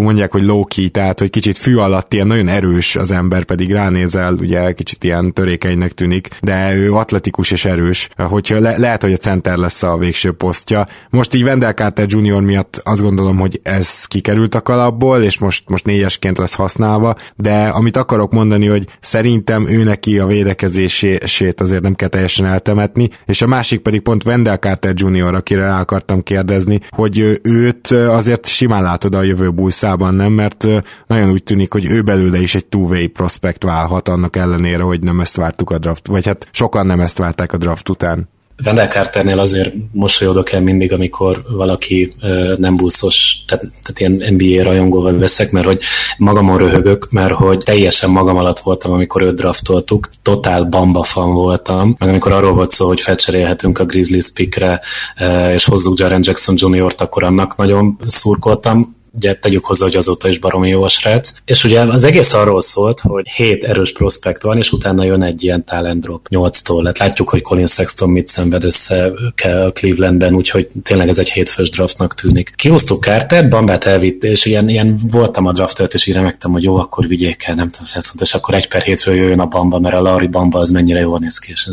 mondják, hogy low key, tehát hogy kicsit fű alatt ilyen nagyon erős az ember, pedig ránézel, ugye kicsit ilyen törékenynek tűnik, de ő atletikus és erős, hogyha le- lehet, hogy a center lesz a végső posztja. Most így Wendell Carter Jr. miatt azt gondolom, hogy ez kikerült a kalapból, és most, most négyesként lesz használva, de amit akarok mondani, hogy szerintem ő neki a védekezését azért nem kell teljesen eltemetni, és a másik pedig pont Wendell Carter Jr., akire rá akartam kérdezni, hogy őt azért simán látod a jövő buszában, nem? Mert nagyon úgy tűnik, hogy ő belőle is egy two-way prospect válhat annak ellenére, hogy nem ezt vártuk a draft, vagy hát sokan nem ezt várták a draft után. Wendell Carternél azért mosolyodok el mindig, amikor valaki nem buszos, tehát, tehát ilyen NBA rajongóval veszek, mert hogy magamon röhögök, mert hogy teljesen magam alatt voltam, amikor őt draftoltuk, totál bamba fan voltam, meg amikor arról volt szó, hogy felcserélhetünk a Grizzlies pickre, és hozzuk Jaren Jackson Jr.-t, akkor annak nagyon szurkoltam, ugye tegyük hozzá, hogy azóta is baromi jó a srác. És ugye az egész arról szólt, hogy hét erős prospekt van, és utána jön egy ilyen talent drop 8-tól. Hát látjuk, hogy Colin Sexton mit szenved össze a Clevelandben, úgyhogy tényleg ez egy hétfős draftnak tűnik. Kihoztuk Carter, Bambát elvitt, és ilyen, ilyen voltam a draftet, és így remektem, hogy jó, akkor vigyék el, nem tudom, Sexton, és akkor egy per hétről jöjjön a Bamba, mert a Larry Bamba az mennyire jól néz ki, és,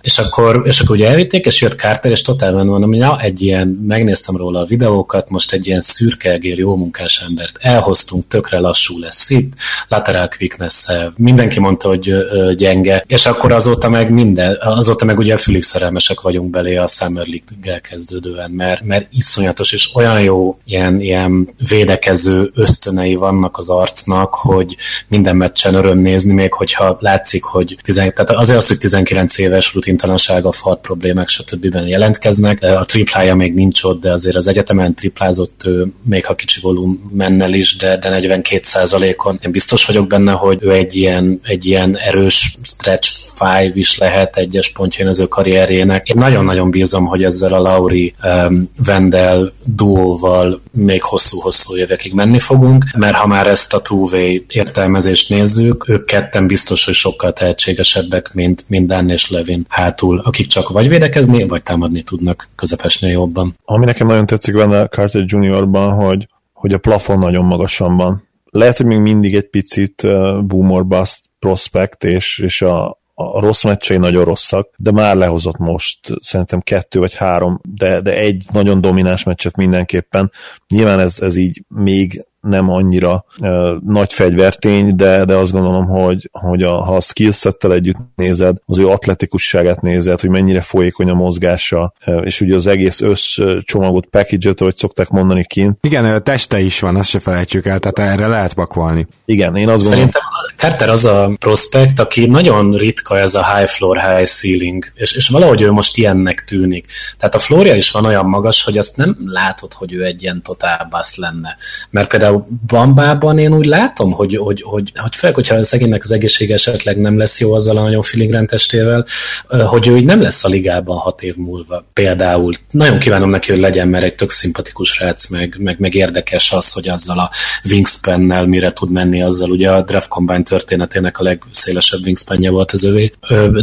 és akkor, és akkor ugye elvitték, és jött Carter, és totálban mondom, hogy na, egy ilyen, megnéztem róla a videókat, most egy ilyen szürkelgér, jó munkás embert elhoztunk, tökre lassú lesz itt, lateral quickness mindenki mondta, hogy gyenge, és akkor azóta meg minden, azóta meg ugye fülig szerelmesek vagyunk belé a Summer League-gel kezdődően, mert, mert iszonyatos, és olyan jó ilyen, ilyen védekező ösztönei vannak az arcnak, hogy minden meccsen öröm nézni, még hogyha látszik, hogy tizen, tehát azért az, hogy 19 éves rutintalansága, fart problémák, stb. jelentkeznek. A triplája még nincs ott, de azért az egyetemen triplázott ő, még ha kicsi volumennel is, de, de 42 on Én biztos vagyok benne, hogy ő egy ilyen, egy ilyen erős stretch five is lehet egyes pontjain az ő karrierjének. Én nagyon-nagyon bízom, hogy ezzel a Lauri um, Vendel duóval még hosszú-hosszú évekig menni fogunk, mert ha már ezt a two értelmezést nézzük, ők ketten biztos, hogy sokkal tehetségesebbek, mint, mint Dan és Levin hátul, akik csak vagy védekezni, vagy támadni tudnak közepesnél jobban. Ami nekem nagyon tetszik benne Carter Juniorban, hogy, hogy a plafon nagyon magasan van. Lehet, hogy még mindig egy picit uh, boomer bust prospect, és, és a, a rossz meccsei nagyon rosszak, de már lehozott most szerintem kettő vagy három, de, de egy nagyon domináns meccset mindenképpen. Nyilván ez, ez így még nem annyira uh, nagy fegyvertény, de, de azt gondolom, hogy, hogy a, ha a skillsettel együtt nézed, az ő atletikusságát nézed, hogy mennyire folyékony a mozgása, uh, és ugye az egész összcsomagot, package-et, ahogy szokták mondani kint. Igen, a teste is van, azt se felejtsük el, tehát erre lehet pakolni. Igen, én azt gondolom... Szerintem Carter az a prospekt, aki nagyon ritka ez a high floor, high ceiling, és, és valahogy ő most ilyennek tűnik. Tehát a flória is van olyan magas, hogy azt nem látod, hogy ő egy ilyen totál lenne. Mert például Bambában én úgy látom, hogy, hogy, hogy, hogy főleg, hogyha a szegénynek az egészség esetleg nem lesz jó azzal a nagyon filigrán hogy ő így nem lesz a ligában hat év múlva például. Nagyon kívánom neki, hogy legyen, mert egy tök szimpatikus rác, meg, meg, meg érdekes az, hogy azzal a wingspannel mire tud menni azzal. Ugye a draft combine történetének a legszélesebb wingspanje volt az övé.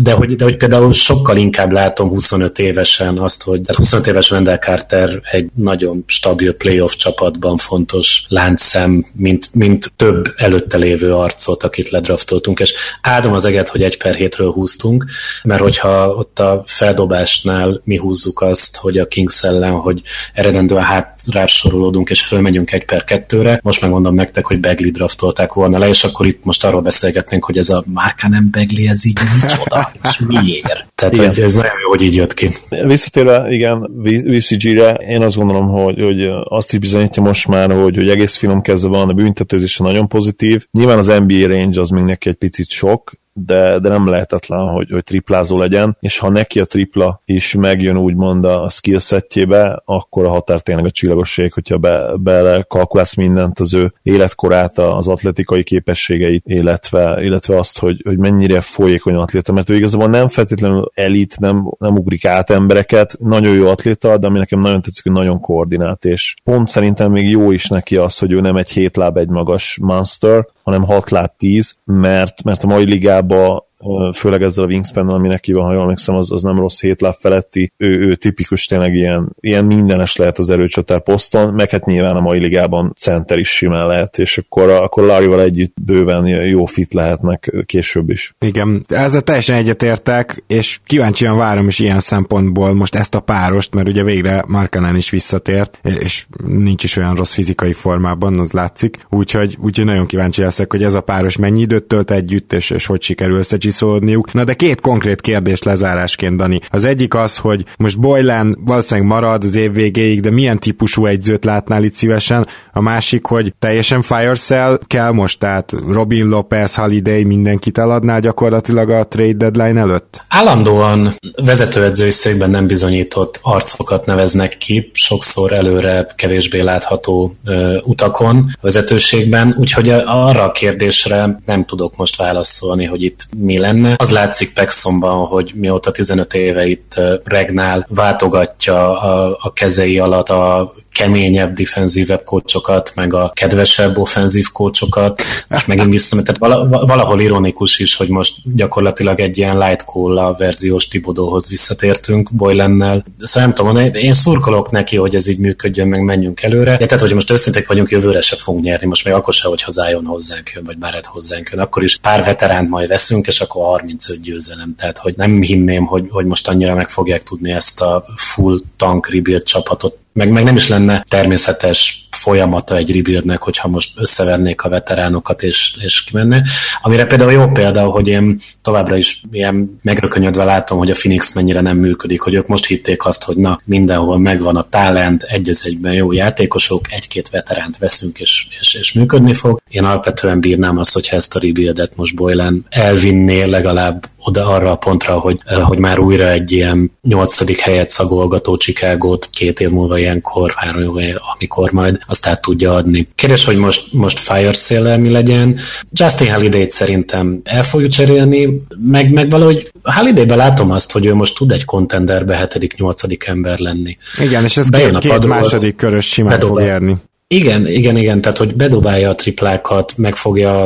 De hogy, de hogy például sokkal inkább látom 25 évesen azt, hogy tehát 25 éves Wendell Carter egy nagyon stabil playoff csapatban fontos láncszem, mint, mint több előtte lévő arcot, akit ledraftoltunk, és áldom az eget, hogy egy per hétről húztunk, mert hogyha ott a feldobásnál mi húzzuk azt, hogy a Kings ellen, hogy eredendően hátrás sorolódunk, és fölmegyünk egy per kettőre, most megmondom nektek, hogy Begley draftolták volna le, és akkor itt most arról beszélgetnénk, hogy ez a márka nem Begli, ez így micsoda, és miért? Tehát igen. hogy ez nagyon jó, hogy így jött ki. Visszatérve, igen, VCG-re, én azt gondolom, hogy, hogy azt is bizonyítja most már, hogy, hogy egész finom kezdve van, a büntetőzése nagyon pozitív. Nyilván az NBA range az még neki egy picit sok, de, de nem lehetetlen, hogy, hogy triplázó legyen, és ha neki a tripla is megjön úgymond a skillsetjébe, akkor a határ tényleg a csillagosség, hogyha be, belekalkulálsz mindent, az ő életkorát, az atletikai képességeit, illetve, illetve azt, hogy, hogy mennyire folyékony atléta, mert ő igazából nem feltétlenül elit, nem, nem ugrik át embereket, nagyon jó atléta, de ami nekem nagyon tetszik, hogy nagyon koordinált, és pont szerintem még jó is neki az, hogy ő nem egy hét láb egy magas monster, hanem 6 láb 10, mert, mert a mai ligában 播。Főleg ezzel a wingspan ami neki van, ha jól emlékszem, az, az nem rossz hét láb feletti, ő, ő tipikus tényleg ilyen, ilyen mindenes lehet az erőcsatár poszton, meg hát nyilván a mai ligában center is simán lehet, és akkor, akkor Larry-val együtt bőven jó fit lehetnek később is. Igen, ezzel teljesen egyetértek, és kíváncsian várom is ilyen szempontból most ezt a párost, mert ugye végre Markanen is visszatért, és nincs is olyan rossz fizikai formában, az látszik, úgyhogy, úgyhogy nagyon kíváncsi leszek, hogy ez a páros mennyi időt tölt együtt, és, és hogy sikerül összecsiszolódniuk. Na de két konkrét kérdés lezárásként, Dani. Az egyik az, hogy most Boylan valószínűleg marad az év végéig, de milyen típusú egyzőt látnál itt szívesen? A másik, hogy teljesen fire sell kell most, tehát Robin Lopez, Holiday, mindenkit eladnál gyakorlatilag a trade deadline előtt? Állandóan vezetőedzői székben nem bizonyított arcokat neveznek ki, sokszor előre kevésbé látható ö, utakon vezetőségben, úgyhogy arra a kérdésre nem tudok most válaszolni, hogy itt mi lenne. Az látszik Pexonban, hogy mióta 15 éve itt regnál, váltogatja a, a kezei alatt a keményebb, defenzívebb kócsokat, meg a kedvesebb offenzív kócsokat, és megint vissza, tehát valahol ironikus is, hogy most gyakorlatilag egy ilyen light cola verziós Tibodóhoz visszatértünk Boylennel. Szóval nem tudom, én szurkolok neki, hogy ez így működjön, meg menjünk előre. De tehát, hogy most őszinték vagyunk, jövőre se fogunk nyerni, most még akkor se, hogy Zion hozzánk jön, vagy Barrett hozzánk jön, akkor is pár veteránt majd veszünk, és akkor 35 győzelem. Tehát, hogy nem hinném, hogy, hogy most annyira meg fogják tudni ezt a full tank rebuild csapatot meg, meg nem is lenne természetes folyamata egy rebuildnek, hogyha most összevernék a veteránokat és, és kimenne. Amire például jó példa, hogy én továbbra is ilyen megrökönyödve látom, hogy a Phoenix mennyire nem működik, hogy ők most hitték azt, hogy na, mindenhol megvan a talent, egy egyben jó játékosok, egy-két veteránt veszünk és, és, és működni fog. Én alapvetően bírnám azt, hogyha ezt a rebuildet most Boylan elvinné legalább oda arra a pontra, hogy, eh, hogy már újra egy ilyen nyolcadik helyet szagolgató Csikágót két év múlva ilyenkor, három amikor majd azt át tudja adni. Kérdés, hogy most, most Fire sale mi legyen. Justin Halliday-t szerintem el fogjuk cserélni, meg, meg valahogy Halliday-ben látom azt, hogy ő most tud egy kontenderbe hetedik, nyolcadik ember lenni. Igen, és ez Bejön két, két második körös simán fog érni. Igen, igen, igen, tehát hogy bedobálja a triplákat, megfogja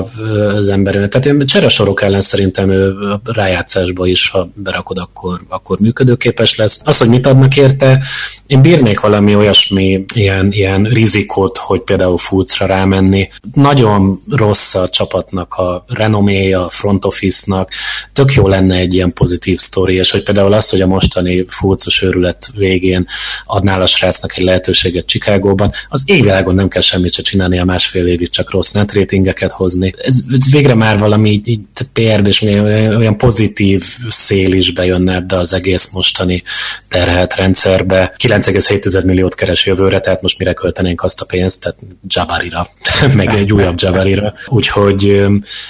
az ember. Tehát én cseresorok ellen szerintem ő rájátszásba is, ha berakod, akkor, akkor működőképes lesz. Az, hogy mit adnak érte, én bírnék valami olyasmi ilyen, ilyen rizikót, hogy például Fulcra rámenni. Nagyon rossz a csapatnak a renoméja, a front office-nak, tök jó lenne egy ilyen pozitív sztori, és hogy például az, hogy a mostani Fulcos őrület végén adnál a srácnak egy lehetőséget Csikágóban, az égvilágon világon nem kell semmit se csinálni a másfél évig, csak rossz net ratingeket hozni. Ez végre már valami így, így pr és olyan pozitív szél is bejönne ebbe az egész mostani terhelt rendszerbe. 9,7 milliót keres jövőre, tehát most mire költenénk azt a pénzt, tehát Jabarira, meg egy újabb Jabarira. Úgyhogy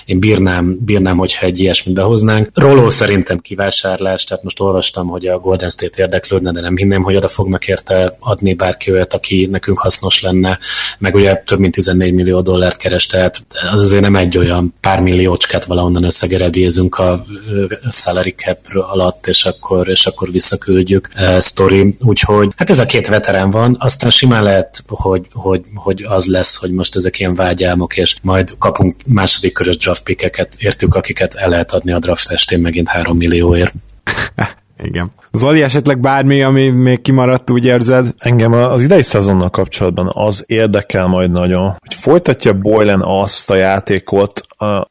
én bírnám, bírnám, hogyha egy ilyesmit behoznánk. Roló szerintem kivásárlás, tehát most olvastam, hogy a Golden State érdeklődne, de nem hinném, hogy oda fognak érte adni bárki olyat, aki nekünk hasznos lenne meg ugye több mint 14 millió dollárt keres, tehát az azért nem egy olyan pár milliócskát valahonnan összegerebézünk a salary cap alatt, és akkor, és akkor visszaküldjük uh, story, úgyhogy hát ez a két veterán van, aztán simán lehet, hogy, hogy, hogy az lesz, hogy most ezek ilyen vágyálmok, és majd kapunk második körös draft pickeket, értük, akiket el lehet adni a draft estén megint 3 millióért. Igen. Zoli, esetleg bármi, ami még kimaradt, úgy érzed? Engem az idei szezonnal kapcsolatban az érdekel majd nagyon, hogy folytatja Boylan azt a játékot,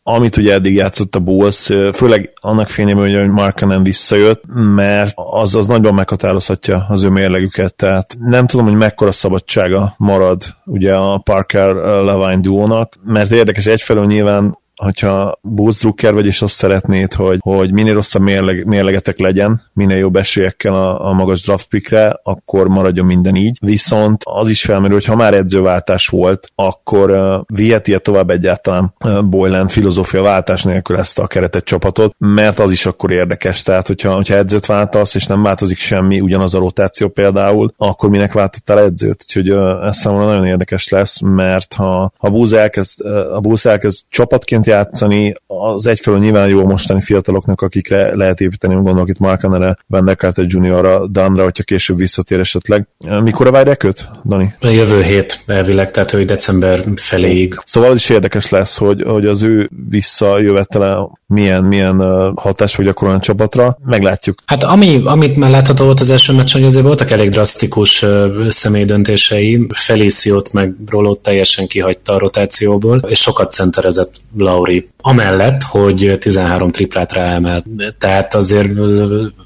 amit ugye eddig játszott a Bulls, főleg annak fényében, hogy Markanen visszajött, mert az, az nagyon meghatározhatja az ő mérlegüket, tehát nem tudom, hogy mekkora szabadsága marad ugye a Parker Levine duónak, mert érdekes egyfelől nyilván hogyha Bulls Drucker vagy, és azt szeretnéd, hogy, hogy minél rosszabb mérleg, mérlegetek legyen, minél jobb esélyekkel a, a magas draft pickre, akkor maradjon minden így. Viszont az is felmerül, hogy ha már edzőváltás volt, akkor uh, viheti -e tovább egyáltalán uh, Boylan filozófia váltás nélkül ezt a keretet csapatot, mert az is akkor érdekes. Tehát, hogyha, hogyha edzőt váltasz, és nem változik semmi, ugyanaz a rotáció például, akkor minek váltottál edzőt? Úgyhogy uh, ez számomra nagyon érdekes lesz, mert ha, ha Bulls elkezd, uh, a Bulls elkezd csapatként játszani, az egyfelől nyilván jó mostani fiataloknak, akikre lehet építeni, gondolok itt Markanere, Van Carter Juniorra, Danra, hogyha később visszatér esetleg. Mikor várják őt, Dani? A jövő hét elvileg, tehát hogy december feléig. Szóval az is érdekes lesz, hogy, hogy az ő visszajövetele milyen, milyen hatás fog gyakorolni a csapatra. Meglátjuk. Hát ami, amit már látható volt az első meccs, hogy azért voltak elég drasztikus személy döntései. Feliciot meg Rolót teljesen kihagyta a rotációból, és sokat centerezett Lauri. Amellett, hogy 13 triplát ráemelt. Tehát azért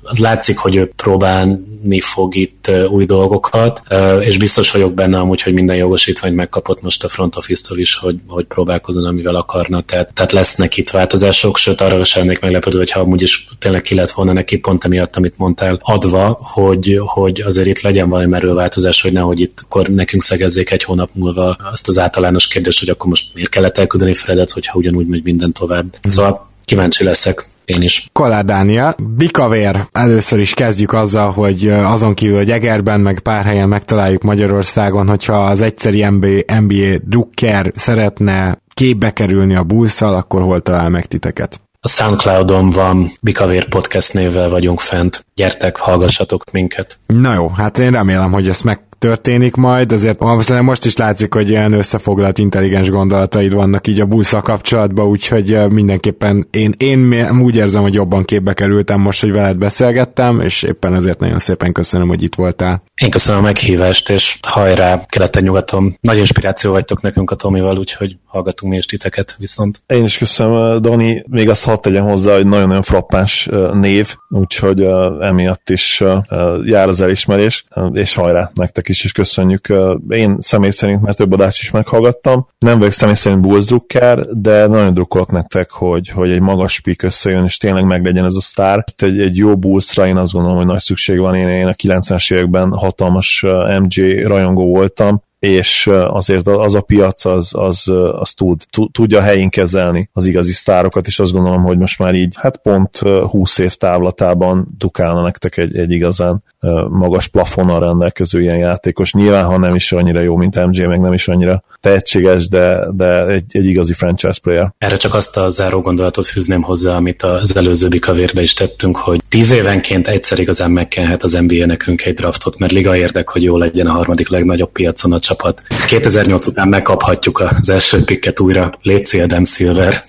az látszik, hogy ő próbálni fog itt új dolgokat, és biztos vagyok benne amúgy, hogy minden jogosítványt megkapott most a front office-tól is, hogy, hogy próbálkozzon, amivel akarna. Tehát, tehát lesznek itt változások, sőt arra sem lennék meglepődő, hogyha amúgy is tényleg ki lett volna neki pont emiatt, amit mondtál, adva, hogy, hogy azért itt legyen valami merőváltozás, hogy nehogy itt akkor nekünk szegezzék egy hónap múlva azt az általános kérdést, hogy akkor most miért kellett elküldeni Fredet, hogyha ugyanúgy megy minden tovább. Mm. Szóval kíváncsi leszek én is. Kolá Dániel, Bikavér, először is kezdjük azzal, hogy azon kívül hogy Egerben, meg pár helyen megtaláljuk Magyarországon, hogyha az egyszeri NBA, NBA drukker szeretne képbe kerülni a bullszal, akkor hol talál meg titeket? A Soundcloudon van, Bikavér Podcast névvel vagyunk fent. Gyertek, hallgassatok minket. Na jó, hát én remélem, hogy ezt meg történik majd, azért valószínűleg most is látszik, hogy ilyen összefoglalt intelligens gondolataid vannak így a buszal kapcsolatban, úgyhogy mindenképpen én, én úgy érzem, hogy jobban képbe kerültem most, hogy veled beszélgettem, és éppen ezért nagyon szépen köszönöm, hogy itt voltál. Én köszönöm a meghívást, és hajrá, keleten-nyugaton. Nagy inspiráció vagytok nekünk a Tomival, úgyhogy hallgatunk mi is titeket viszont. Én is köszönöm, Dani, még azt hadd tegyem hozzá, hogy nagyon-nagyon frappáns név, úgyhogy emiatt is jár az elismerés, és hajrá, nektek is is köszönjük. Én személy szerint már több adást is meghallgattam, nem vagyok személy szerint Bulls de nagyon drukkolok nektek, hogy, hogy egy magas pik összejön, és tényleg meglegyen ez a sztár. Egy, egy jó Bullsra én azt gondolom, hogy nagy szükség van. Én, én a 90-es években hatalmas MJ rajongó voltam, és azért az a piac az, az, az tud, tudja helyén kezelni az igazi sztárokat, és azt gondolom, hogy most már így, hát pont 20 év távlatában dukálna nektek egy, egy igazán magas plafonnal rendelkező ilyen játékos. Nyilván, ha nem is annyira jó, mint MJ, meg nem is annyira tehetséges, de, de egy, egy igazi franchise player. Erre csak azt a záró gondolatot fűzném hozzá, amit az előző bikavérbe is tettünk, hogy tíz évenként egyszer igazán megkenhet az NBA nekünk egy draftot, mert liga érdek, hogy jó legyen a harmadik legnagyobb piacon a csapat. 2008 után megkaphatjuk az első pikket újra. Léci Adam Silver.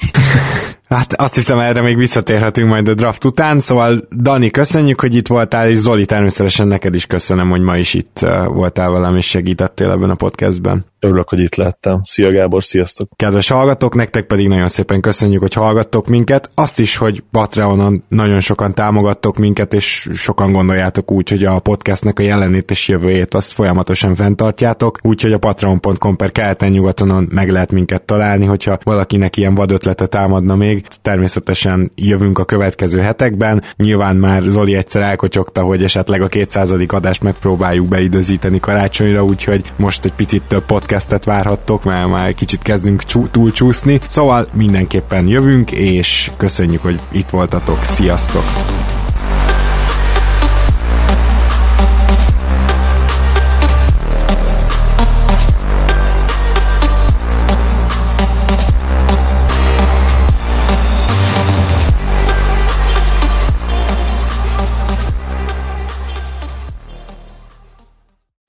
Hát azt hiszem erre még visszatérhetünk majd a draft után, szóval Dani, köszönjük, hogy itt voltál, és Zoli természetesen neked is köszönöm, hogy ma is itt uh, voltál velem, és segítettél ebben a podcastben. Örülök, hogy itt lettem. Szia Gábor, sziasztok! Kedves hallgatók, nektek pedig nagyon szépen köszönjük, hogy hallgattok minket. Azt is, hogy Patreonon nagyon sokan támogattok minket, és sokan gondoljátok úgy, hogy a podcastnek a jelenét és jövőjét azt folyamatosan fenntartjátok, úgyhogy a patreon.com per keleten nyugatonon meg lehet minket találni, hogyha valakinek ilyen vadötlete támadna még. Természetesen jövünk a következő hetekben. Nyilván már Zoli egyszer elkocsogta, hogy esetleg a 200. adást megpróbáljuk beidőzíteni karácsonyra, úgyhogy most egy picit több podcast podcastet várhattok, mert már kicsit kezdünk csú- túlcsúszni. Szóval mindenképpen jövünk, és köszönjük, hogy itt voltatok. Sziasztok!